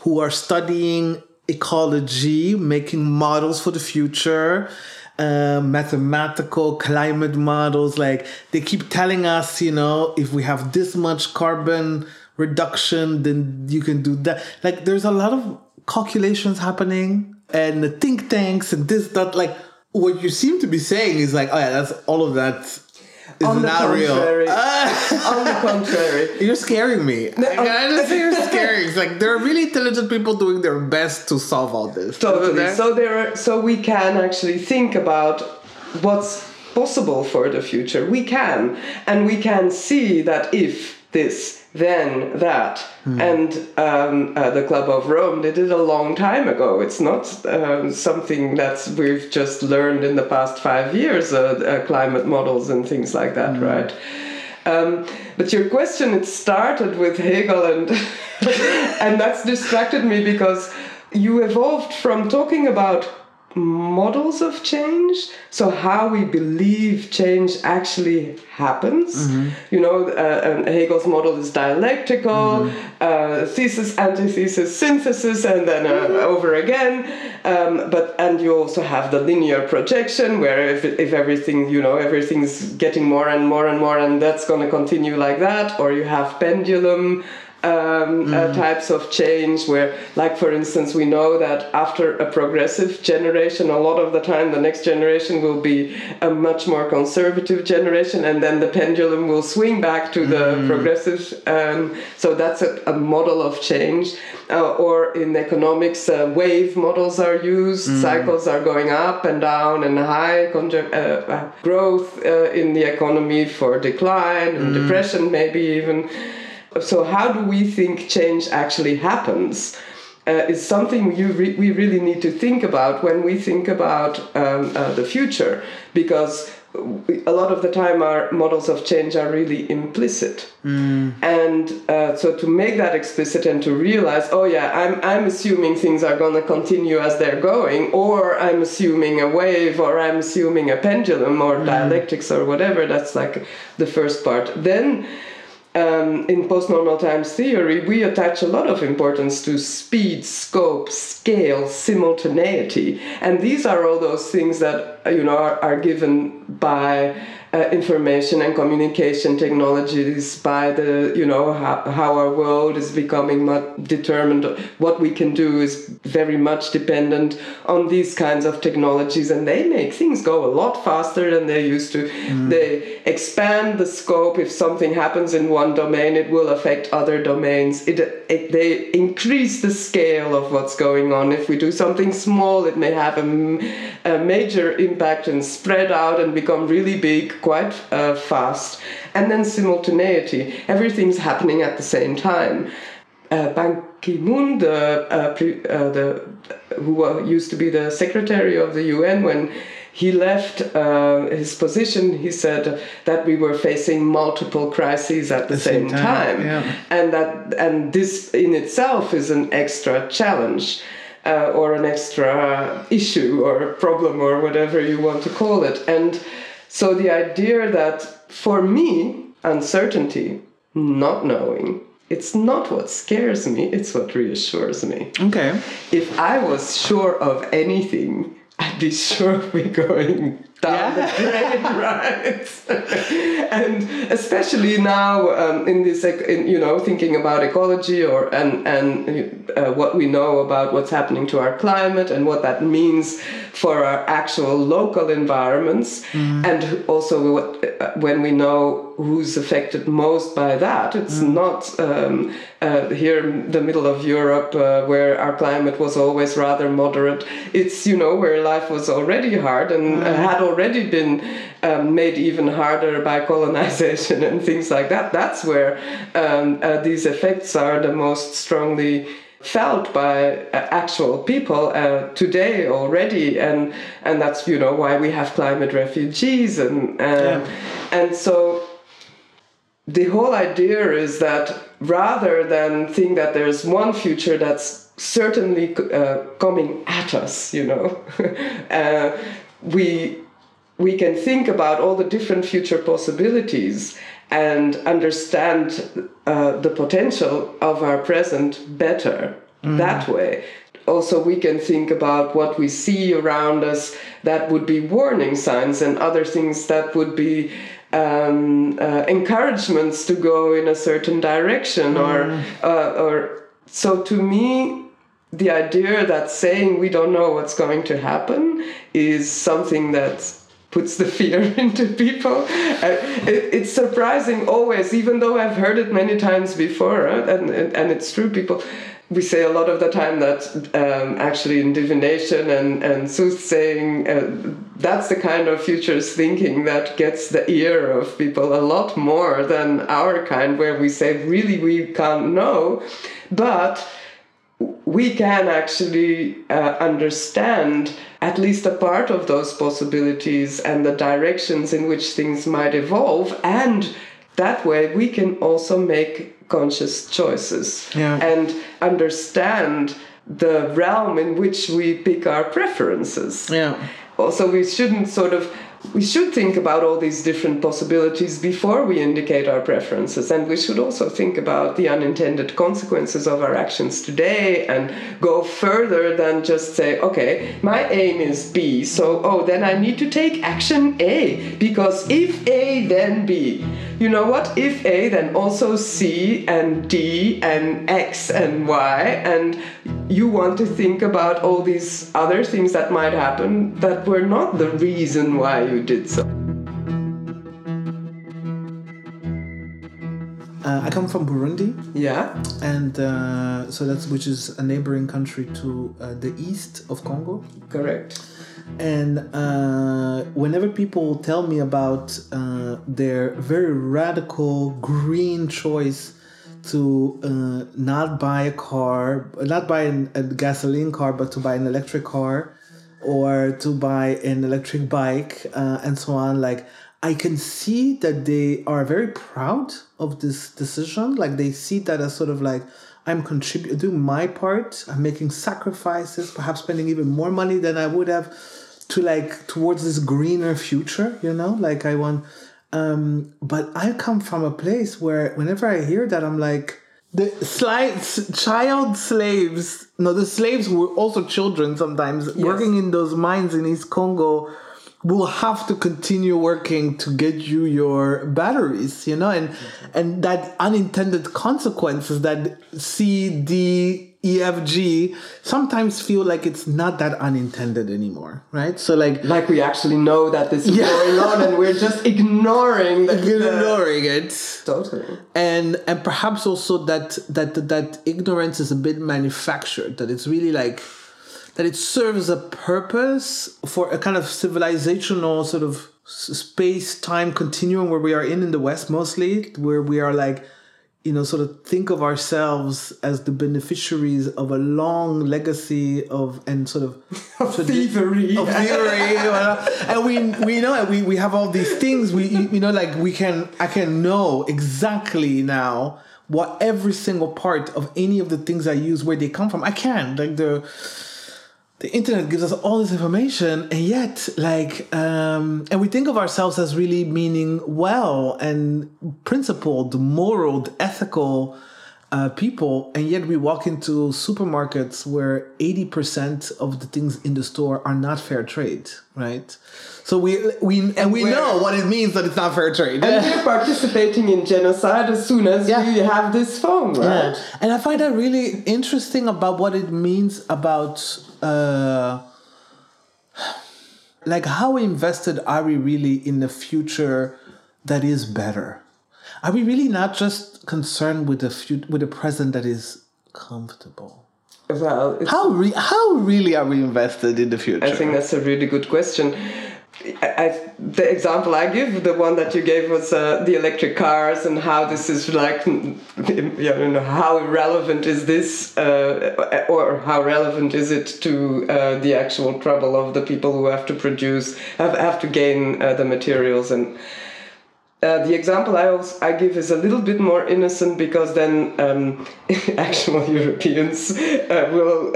who are studying ecology, making models for the future, uh, mathematical climate models. Like they keep telling us, you know, if we have this much carbon reduction, then you can do that. Like there's a lot of calculations happening and the think tanks and this, that. Like what you seem to be saying is like, oh yeah, that's all of that is On the not real. contrary. Ah. on the contrary. You're scaring me. I gotta say you're scaring. It's like there are really intelligent people doing their best to solve all this. Totally. So there are, so we can actually think about what's possible for the future. We can, and we can see that if this, then that. And um, uh, the Club of Rome did it a long time ago. It's not um, something that we've just learned in the past five years, uh, uh, climate models and things like that, right? Um, but your question, it started with Hegel, and and that's distracted me because you evolved from talking about models of change, so how we believe change actually happens. You know, uh, and Hegel's model is dialectical, uh, thesis, antithesis, synthesis, and then uh, over again. Um, but and you also have the linear projection, where if, if everything, you know, everything's getting more and more and more, and that's going to continue like that, or you have pendulum um, uh, types of change where like for instance we know that after a progressive generation a lot of the time the next generation will be a much more conservative generation and then the pendulum will swing back to the progressive um, so that's a, a model of change. Uh, or in economics uh, wave models are used. Cycles are going up and down and high uh, uh, growth uh, in the economy for decline and depression maybe even so how do we think change actually happens uh, is something you re- we really need to think about when we think about um, uh, the future because a lot of the time our models of change are really implicit Mm. and uh, so to make that explicit and to realize oh yeah i'm, I'm assuming things are going to continue as they're going or i'm assuming a wave or i'm assuming a pendulum or dialectics or whatever that's like the first part then um, in post-normal times theory, we attach a lot of importance to speed, scope, scale, simultaneity, and these are all those things that you know are, are given by uh, information and communication technologies, by the you know how, how our world is becoming much determined. What we can do is very much dependent on these kinds of technologies, and they make things go a lot faster than they used to. They expand the scope. If something happens in one domain, it will affect other domains. It, it they increase the scale of what's going on. If we do something small, it may have a major impact and spread out and become really big quite uh, fast. And then simultaneity. Everything's happening at the same time. Uh, Ban Ki-moon, the, uh, pre, uh, the who used to be the secretary of the UN, when he left uh, his position, he said that we were facing multiple crises at the, same, same time, time, yeah. and that and this in itself is an extra challenge. Uh, or an extra issue or problem or whatever you want to call it. And so the idea that for me, uncertainty, not knowing, it's not what scares me, it's what reassures me. Okay. If I was sure of anything, I'd be sure we're going down Yeah. the drain, right? and especially now um, in this, in, you know, thinking about ecology or and and uh, what we know about what's happening to our climate and what that means for our actual local environments, and also what, uh, when we know who's affected most by that, it's not um, uh, here in the middle of Europe uh, where our climate was always rather moderate. It's you know where life was already hard and uh, had already been um, made even harder by colonization and things like that. That's where um, uh, these effects are the most strongly felt by uh, actual people uh, today already. And and that's you know why we have climate refugees and uh, and so the whole idea is that rather than think that there's one future that's certainly uh, coming at us, you know, uh, we we can think about all the different future possibilities and understand uh, the potential of our present better that way. Also, we can think about what we see around us that would be warning signs and other things that would be um, uh, encouragements to go in a certain direction or uh, or so to me the idea that saying we don't know what's going to happen is something that puts the fear into people. Uh, it, it's surprising always, even though I've heard it many times before, uh, and, and and it's true. People, we say a lot of the time that um, actually in divination and and soothsaying, uh, that's the kind of futures thinking that gets the ear of people a lot more than our kind, where we say really we can't know, but we can actually uh, understand at least a part of those possibilities and the directions in which things might evolve and that way we can also make conscious choices Yeah. and understand the realm in which we pick our preferences Yeah. also we shouldn't sort of we should think about all these different possibilities before we indicate our preferences and we should also think about the unintended consequences of our actions today and go further than just say okay my aim is b so oh then i need to take action a because if a then b. You know what? If a then also c and d and x and y and you want to think about all these other things that might happen that were not the reason why you did so. Uh, I come from Burundi, Yeah? and uh, so that's which is a neighboring country to uh, the east of Congo. Correct. And uh, whenever people tell me about uh, their very radical green choice to uh, not buy a car, not buy an, a gasoline car, but to buy an electric car, or to buy an electric bike uh, and so on. Like i can see that they are very proud of this decision. Like they see that as sort of like i'm contributing doing my part. I'm making sacrifices perhaps spending even more money than i would have to like towards this greener future you know? Like i want um but i come from a place where whenever i hear that i'm like the slides child slaves no the slaves were also children sometimes yes. working in those mines in east congo will have to continue working to get you your batteries you know and mm-hmm. and that unintended consequences that c d EFG sometimes feel like it's not that unintended anymore, right? So like like we actually know that this is yeah. going on and we're just ignoring the, ignoring the, it. Totally. And and perhaps also that that that ignorance is a bit manufactured, that it's really like that it serves a purpose for a kind of civilizational sort of space time continuum where we are in in the west mostly where we are like you know, sort of think of ourselves as the beneficiaries of a long legacy of and sort of, of thievery, of thievery, and we we know we we have all these things. We you know like we can I can know exactly now what every single part of any of the things I use where they come from. I can like the the internet gives us all this information and yet like um, and we think of ourselves as really meaning well and principled moral ethical uh, people and yet we walk into supermarkets where 80% of the things in the store are not fair trade right so we we and, and we know what it means that it's not fair trade and we're participating in genocide as soon as yeah. you have this phone right yeah. and i find that really interesting about what it means about uh, like how invested are we really in the future that is better? Are we really not just concerned with the future, with the present that is comfortable? Well, how re- how really are we invested in the future? I think that's a really good question. I, the example I give, the one that you gave was uh, the electric cars and how this is like, you know, how relevant is this, uh, or how relevant is it to uh, the actual trouble of the people who have to produce, have, have to gain uh, the materials and. Uh, the example I, also, I give is a little bit more innocent because then um, actual Europeans uh, will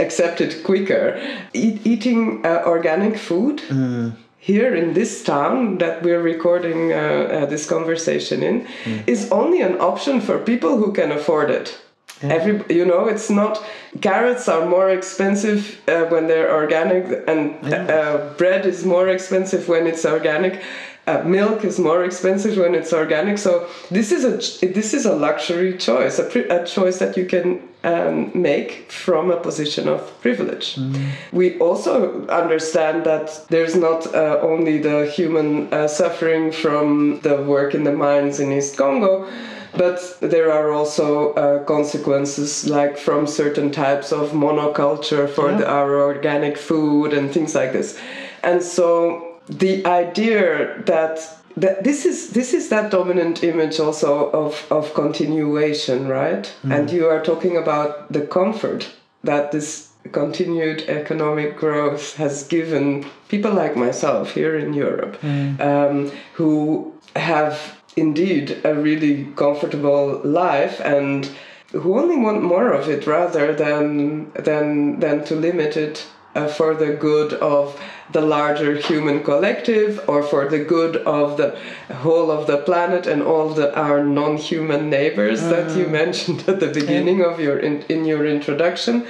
accept it quicker. Eat, eating organic food mm here in this town that we're recording uh, uh, this conversation in mm. is only an option for people who can afford it. Yeah. Every, you know, it's not. Carrots are more expensive uh, when they're organic, and yeah. Uh, bread is more expensive when it's organic uh, milk is more expensive when it's organic. So this is a this is a luxury choice, a, a choice that you can um, make from a position of privilege. Mm. We also understand that there's not uh, only the human uh, suffering from the work in the mines in East Congo. But there are also uh, consequences, like from certain types of monoculture for yeah. the, our organic food and things like this. And so the idea that that this is this is that dominant image also of of continuation right mm. and you are talking about the comfort that this continued economic growth has given people like myself here in Europe mm. um, who have indeed a really comfortable life and who only want more of it rather than than than to limit it uh, for the good of the larger human collective or for the good of the whole of the planet and all the our non-human neighbors mm. that you mm. mentioned at the beginning of your in, in your introduction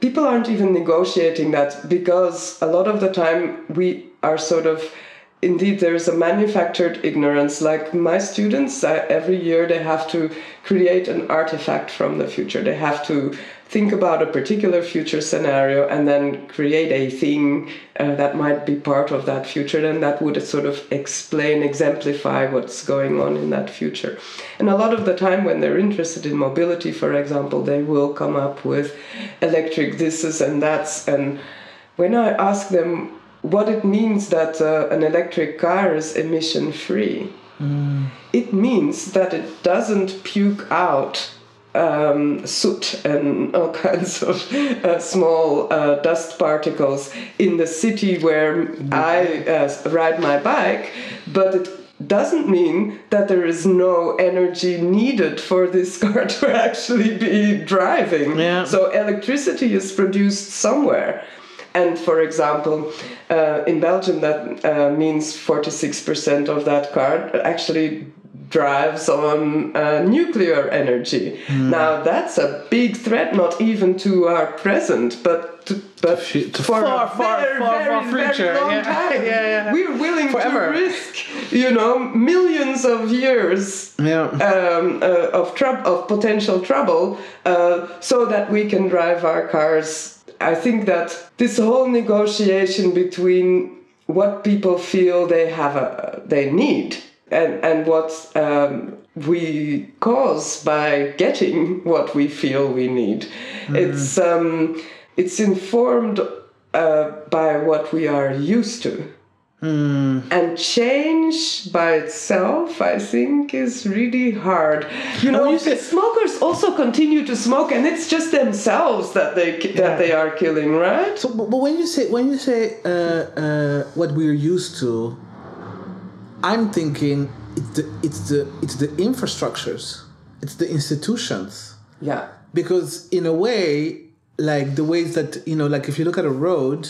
people aren't even negotiating that because a lot of the time we are sort of indeed there's a manufactured ignorance. Like my students every year they have to create an artifact from the future. They have to think about a particular future scenario and then create a thing uh, that might be part of that future then that would sort of explain exemplify what's going on in that future. And a lot of the time when they're interested in mobility for example they will come up with electric thises and that's and when i ask them what it means that uh, an electric car is emission free. Mm. It means that it doesn't puke out um, soot and all kinds of uh, small uh, dust particles in the city where I uh, ride my bike, but it doesn't mean that there is no energy needed for this car to actually be driving. Yeah. So electricity is produced somewhere. And for example, uh, in Belgium, that uh, means 46% of that car actually drives on uh, nuclear energy. Now that's a big threat, not even to our present, but to, but fu- to for far, far, very, far, very, far very future. long Yeah. time. Yeah, yeah. We're willing Forever. to risk, you know, millions of years Yeah. um, uh, of trouble, of potential trouble, uh, so that we can drive our cars. I think that this whole negotiation between what people feel they have a, they need and and what um, we cause by getting what we feel we need, it's um, it's informed uh, by what we are used to. And change by itself, I think, is really hard. You know, you say- smokers also continue to smoke, and it's just themselves that they ki- that they are killing, right? So, but, but when you say when you say uh, uh, what we're used to, I'm thinking it's the it's the it's the infrastructures, it's the institutions. Yeah. because in a way like the ways that you know like if you look at a road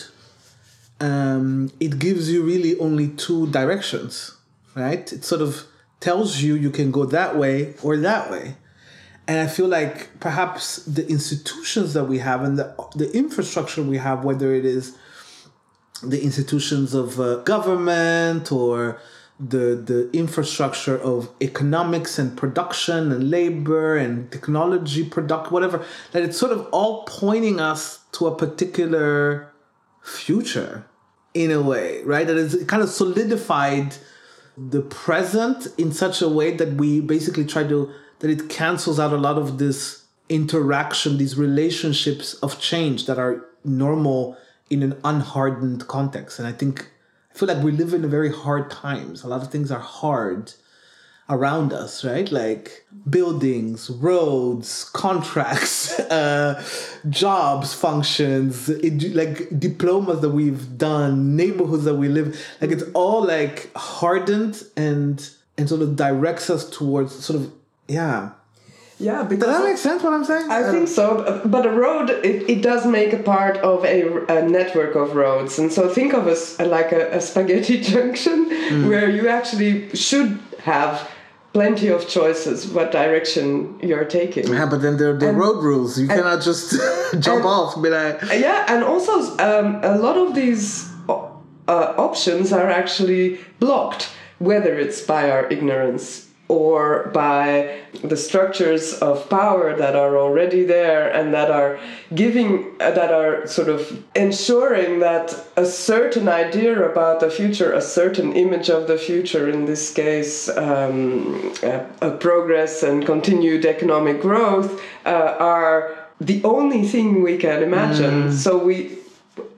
um, it gives you really only two directions right? It sort of tells you you can go that way or that way. And i feel like perhaps the institutions that we have and the, the infrastructure we have whether it is the institutions of uh, government or the the infrastructure of economics and production and labor and technology product whatever that it's sort of all pointing us to a particular future in a way right? That is kind of solidified the present in such a way that we basically try to that it cancels out a lot of this interaction these relationships of change that are normal in an unhardened context. And i think i feel like we live in a very hard times. A lot of things are hard around us right? Like buildings roads contracts uh, jobs functions like diplomas that we've done neighborhoods that we live like it's all like hardened and and sort of directs us towards sort of yeah. Yeah, does that make sense what i'm saying? I think so, but a road it, it does make a part of a, a network of roads, and so think of us like a, a spaghetti junction where you actually should have plenty of choices what direction you're taking. yeah but then there are the And- road rules you cannot just jump and- off and be like Yeah, and also um, a lot of these uh, options are actually blocked, whether it's by our ignorance or by the structures of power that are already there and that are giving uh, that are sort of ensuring that a certain idea about the future a certain image of the future in this case um, uh, uh, progress and continued economic growth uh, are the only thing we can imagine. So we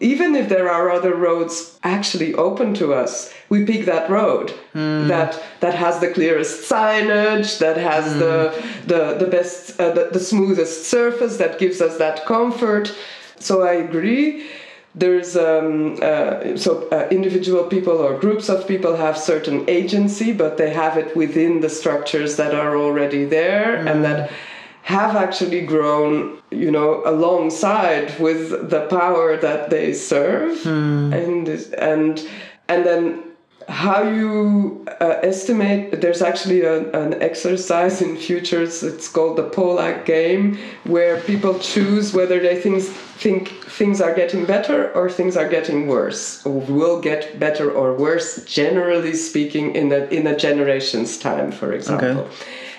even if there are other roads actually open to us, we pick that road that that has the clearest signage, that has the the the best, uh, the, the smoothest surface, that gives us that comfort. So I agree. There's um, uh, so uh, individual people or groups of people have certain agency, but they have it within the structures that are already there, and that have actually grown, you know, alongside with the power that they serve, and and and then how you uh, estimate there's actually a, an exercise in futures it's called the Polak game where people choose whether they think, think things are getting better or things are getting worse or will get better or worse generally speaking in a, in a generation's time for example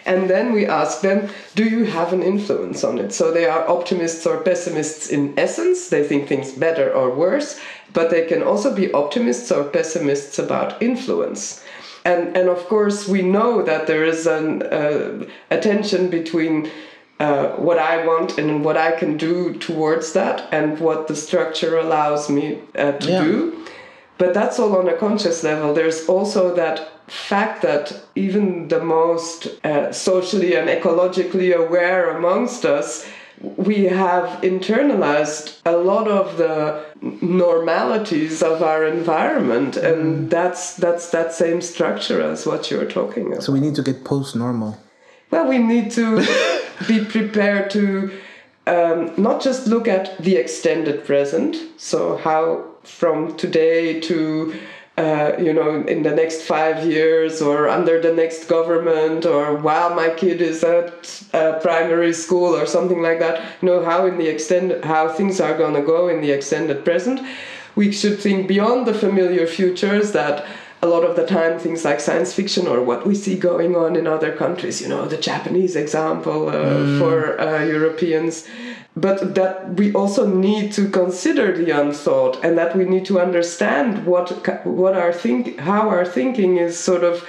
and then we ask them, do you have an influence on it? So they are optimists or pessimists in essence. They think things better or worse, but they can also be optimists or pessimists about influence. And, and of course, we know that there is an, uh, a tension between uh, what I want and what I can do towards that and what the structure allows me uh, to Yeah. do. But that's all on a conscious level. There's also that fact that even the most uh, socially and ecologically aware amongst us we have internalized a lot of the normalities of our environment and that's that's that same structure as what you're talking about So we need to get post normal. well we need to be prepared to um, not just look at the extended present so how from today to uh, you know, in the next five years or under the next government or while my kid is at uh, primary school or something like that, you know, how in the extended, how things are going to go in the extended present. We should think beyond the familiar futures that a lot of the time things like science fiction or what we see going on in other countries, you know, the Japanese example uh, mm. for uh, Europeans, but that we also need to consider the unthought and that we need to understand what what our think how our thinking is sort of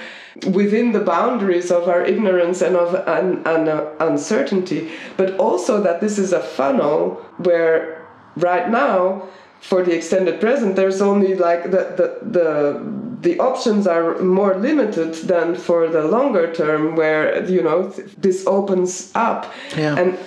within the boundaries of our ignorance and of un, un, uh, uncertainty but also that this is a funnel where right now for the extended present there's only like the the the, the options are more limited than for the longer term where you know this opens up yeah. and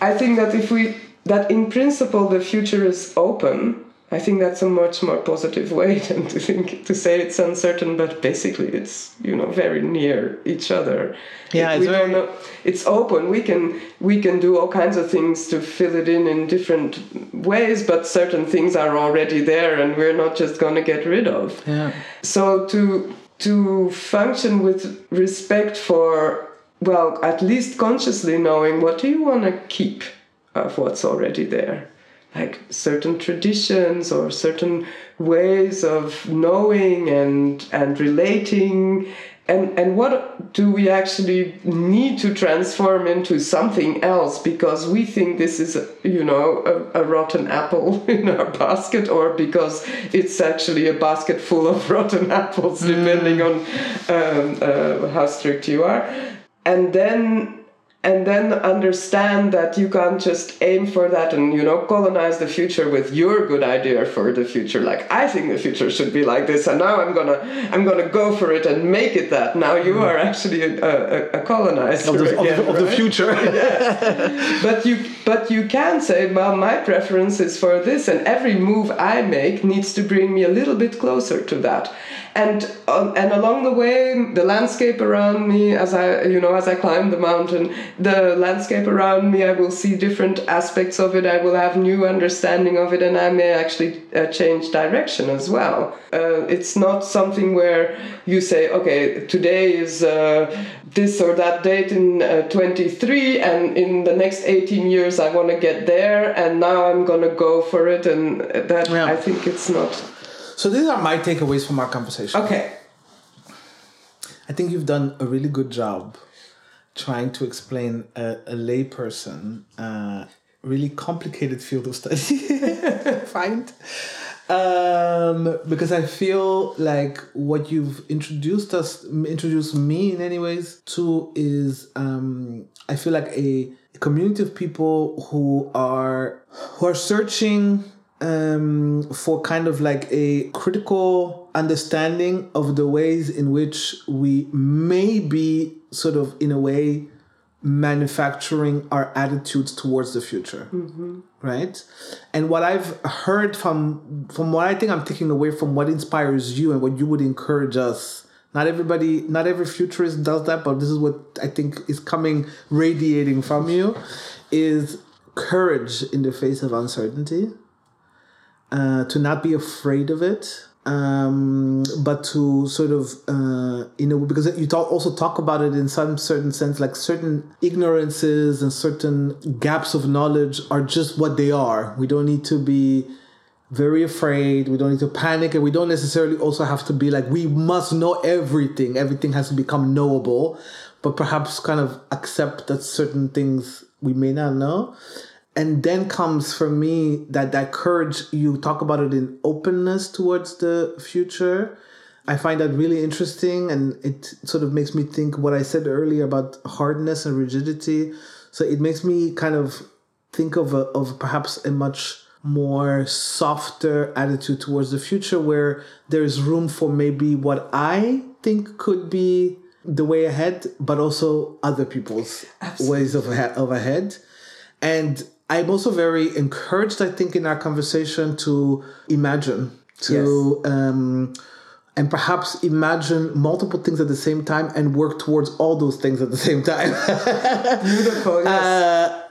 I think that if we that in principle the future is open, I think that's a much more positive way than to think to say it's uncertain, but basically it's you know very near each other. Yeah, it's, very... know, it's open. We can we can do all kinds of things to fill it in in different ways, but certain things are already there, and we're not just going to get rid of. Yeah. So to to function with respect for well, at least consciously knowing what do you want to keep of what's already there. Like certain traditions or certain ways of knowing and and relating and and what do we actually need to transform into something else because we think this is you know a, a, rotten apple in our basket or because it's actually a basket full of rotten apples mm. depending on um, uh, how strict you are and then and then understand that you can't just aim for that and you know colonize the future with your good idea for the future. Like i think the future should be like this and now i'm gonna i'm gonna go for it and make it that. Now you mm-hmm. are actually a, a, a colonizer of the, again, of the, of the future. Yes. but you but you can say well my preference is for this and every move i make needs to bring me a little bit closer to that and uh, and along the way the landscape around me as i you know as i climb the mountain the landscape around me i will see different aspects of it. I will have new understanding of it and i may actually uh, change direction as well. Uh, it's not something where you say okay today is uh, this or that date in uh, 23 and in the next 18 years i want to get there and now i'm going to go for it. And that yeah. i think it's not so these are my takeaways from our conversation. Okay. I think you've done a really good job trying to explain a, a layperson a really complicated field of study. Find. Um, because I feel like what you've introduced us, introduced me in any ways to is um, I feel like a community of people who are who are searching um, for kind of like a critical understanding of the ways in which we may be sort of in a way manufacturing our attitudes towards the future. Mm-hmm. right? And what i've heard from from what i think i'm taking away from what inspires you and what you would encourage us not everybody not every futurist does that but this is what i think is coming radiating from you is courage in the face of uncertainty uh, to not be afraid of it, um, but to sort of uh, you know because you talk, also talk about it in some certain sense, like certain ignorances and certain gaps of knowledge are just what they are. We don't need to be very afraid. We don't need to panic, and we don't necessarily also have to be like we must know everything. Everything has to become knowable, but perhaps kind of accept that certain things we may not know and then comes for me that that courage you talk about it in openness towards the future. I find that really interesting and it sort of makes me think what i said earlier about hardness and rigidity. So it makes me kind of think of a, of perhaps a much more softer attitude towards the future where there's room for maybe what i think could be the way ahead, but also other people's ways of, of ahead. And I'm also very encouraged, I think, in our conversation to imagine, to um, and perhaps imagine multiple things at the same time and work towards all those things at the same time. Beautiful. Yes. Uh,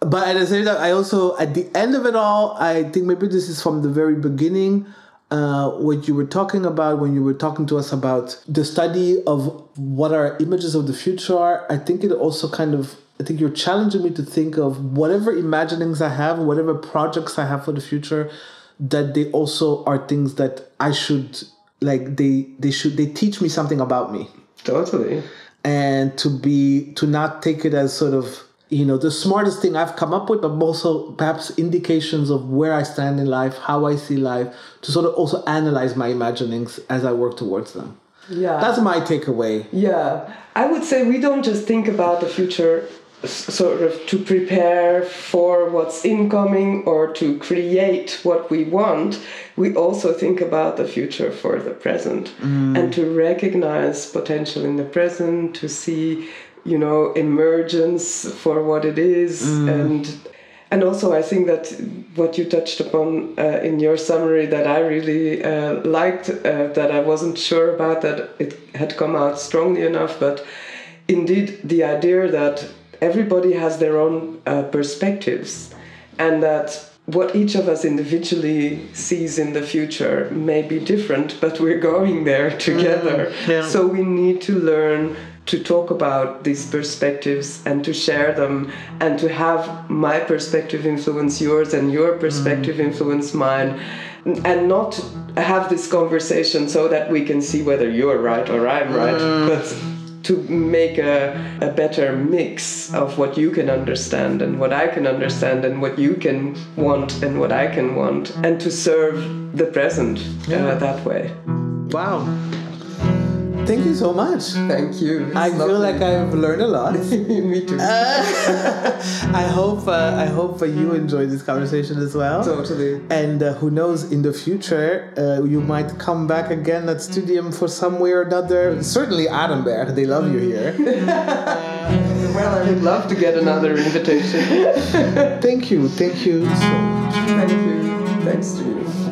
but at the same time, I also, at the end of it all, I think maybe this is from the very beginning. Uh, what you were talking about when you were talking to us about the study of what our images of the future are, I think it also kind of, I think you're challenging me to think of whatever imaginings I have, whatever projects I have for the future, that they also are things that I should, like, they, they should, they teach me something about me totally. and to be to not take it as sort of you know the smartest thing I've come up with, but also perhaps indications of where I stand in life, how I see life, to sort of also analyze my imaginings as I work towards them. Yeah. That's my takeaway. Yeah, I would say we don't just think about the future s- sort of to prepare for what's incoming or to create what we want. We also think about the future for the present and to recognize potential in the present, to see, you know, emergence for what it is and and also, I think that what you touched upon uh, in your summary that I really uh, liked, uh, that I wasn't sure about, that it had come out strongly enough, but indeed, the idea that everybody has their own uh, perspectives and that what each of us individually sees in the future may be different, but we're going there together. Mm, yeah. So we need to learn to talk about these perspectives and to share them and to have my perspective influence yours and your perspective mm. influence mine and not have this conversation so that we can see whether you're right or I'm right, mm. but to make a, a better mix of what you can understand and what I can understand and what you can want and what I can want and to serve the present uh, that way. Wow. Thank you so much. Thank you. It's I feel like I've learned a lot. Me too. I hope uh, I hope uh, you enjoyed this conversation as well. Totally. And uh, who knows, in the future, uh, you might come back again at Studium for some way or another. Certainly, Arenberg, they love you here. Well, I would love to get another invitation. thank you, thank you so much. Thank you. Thanks to you.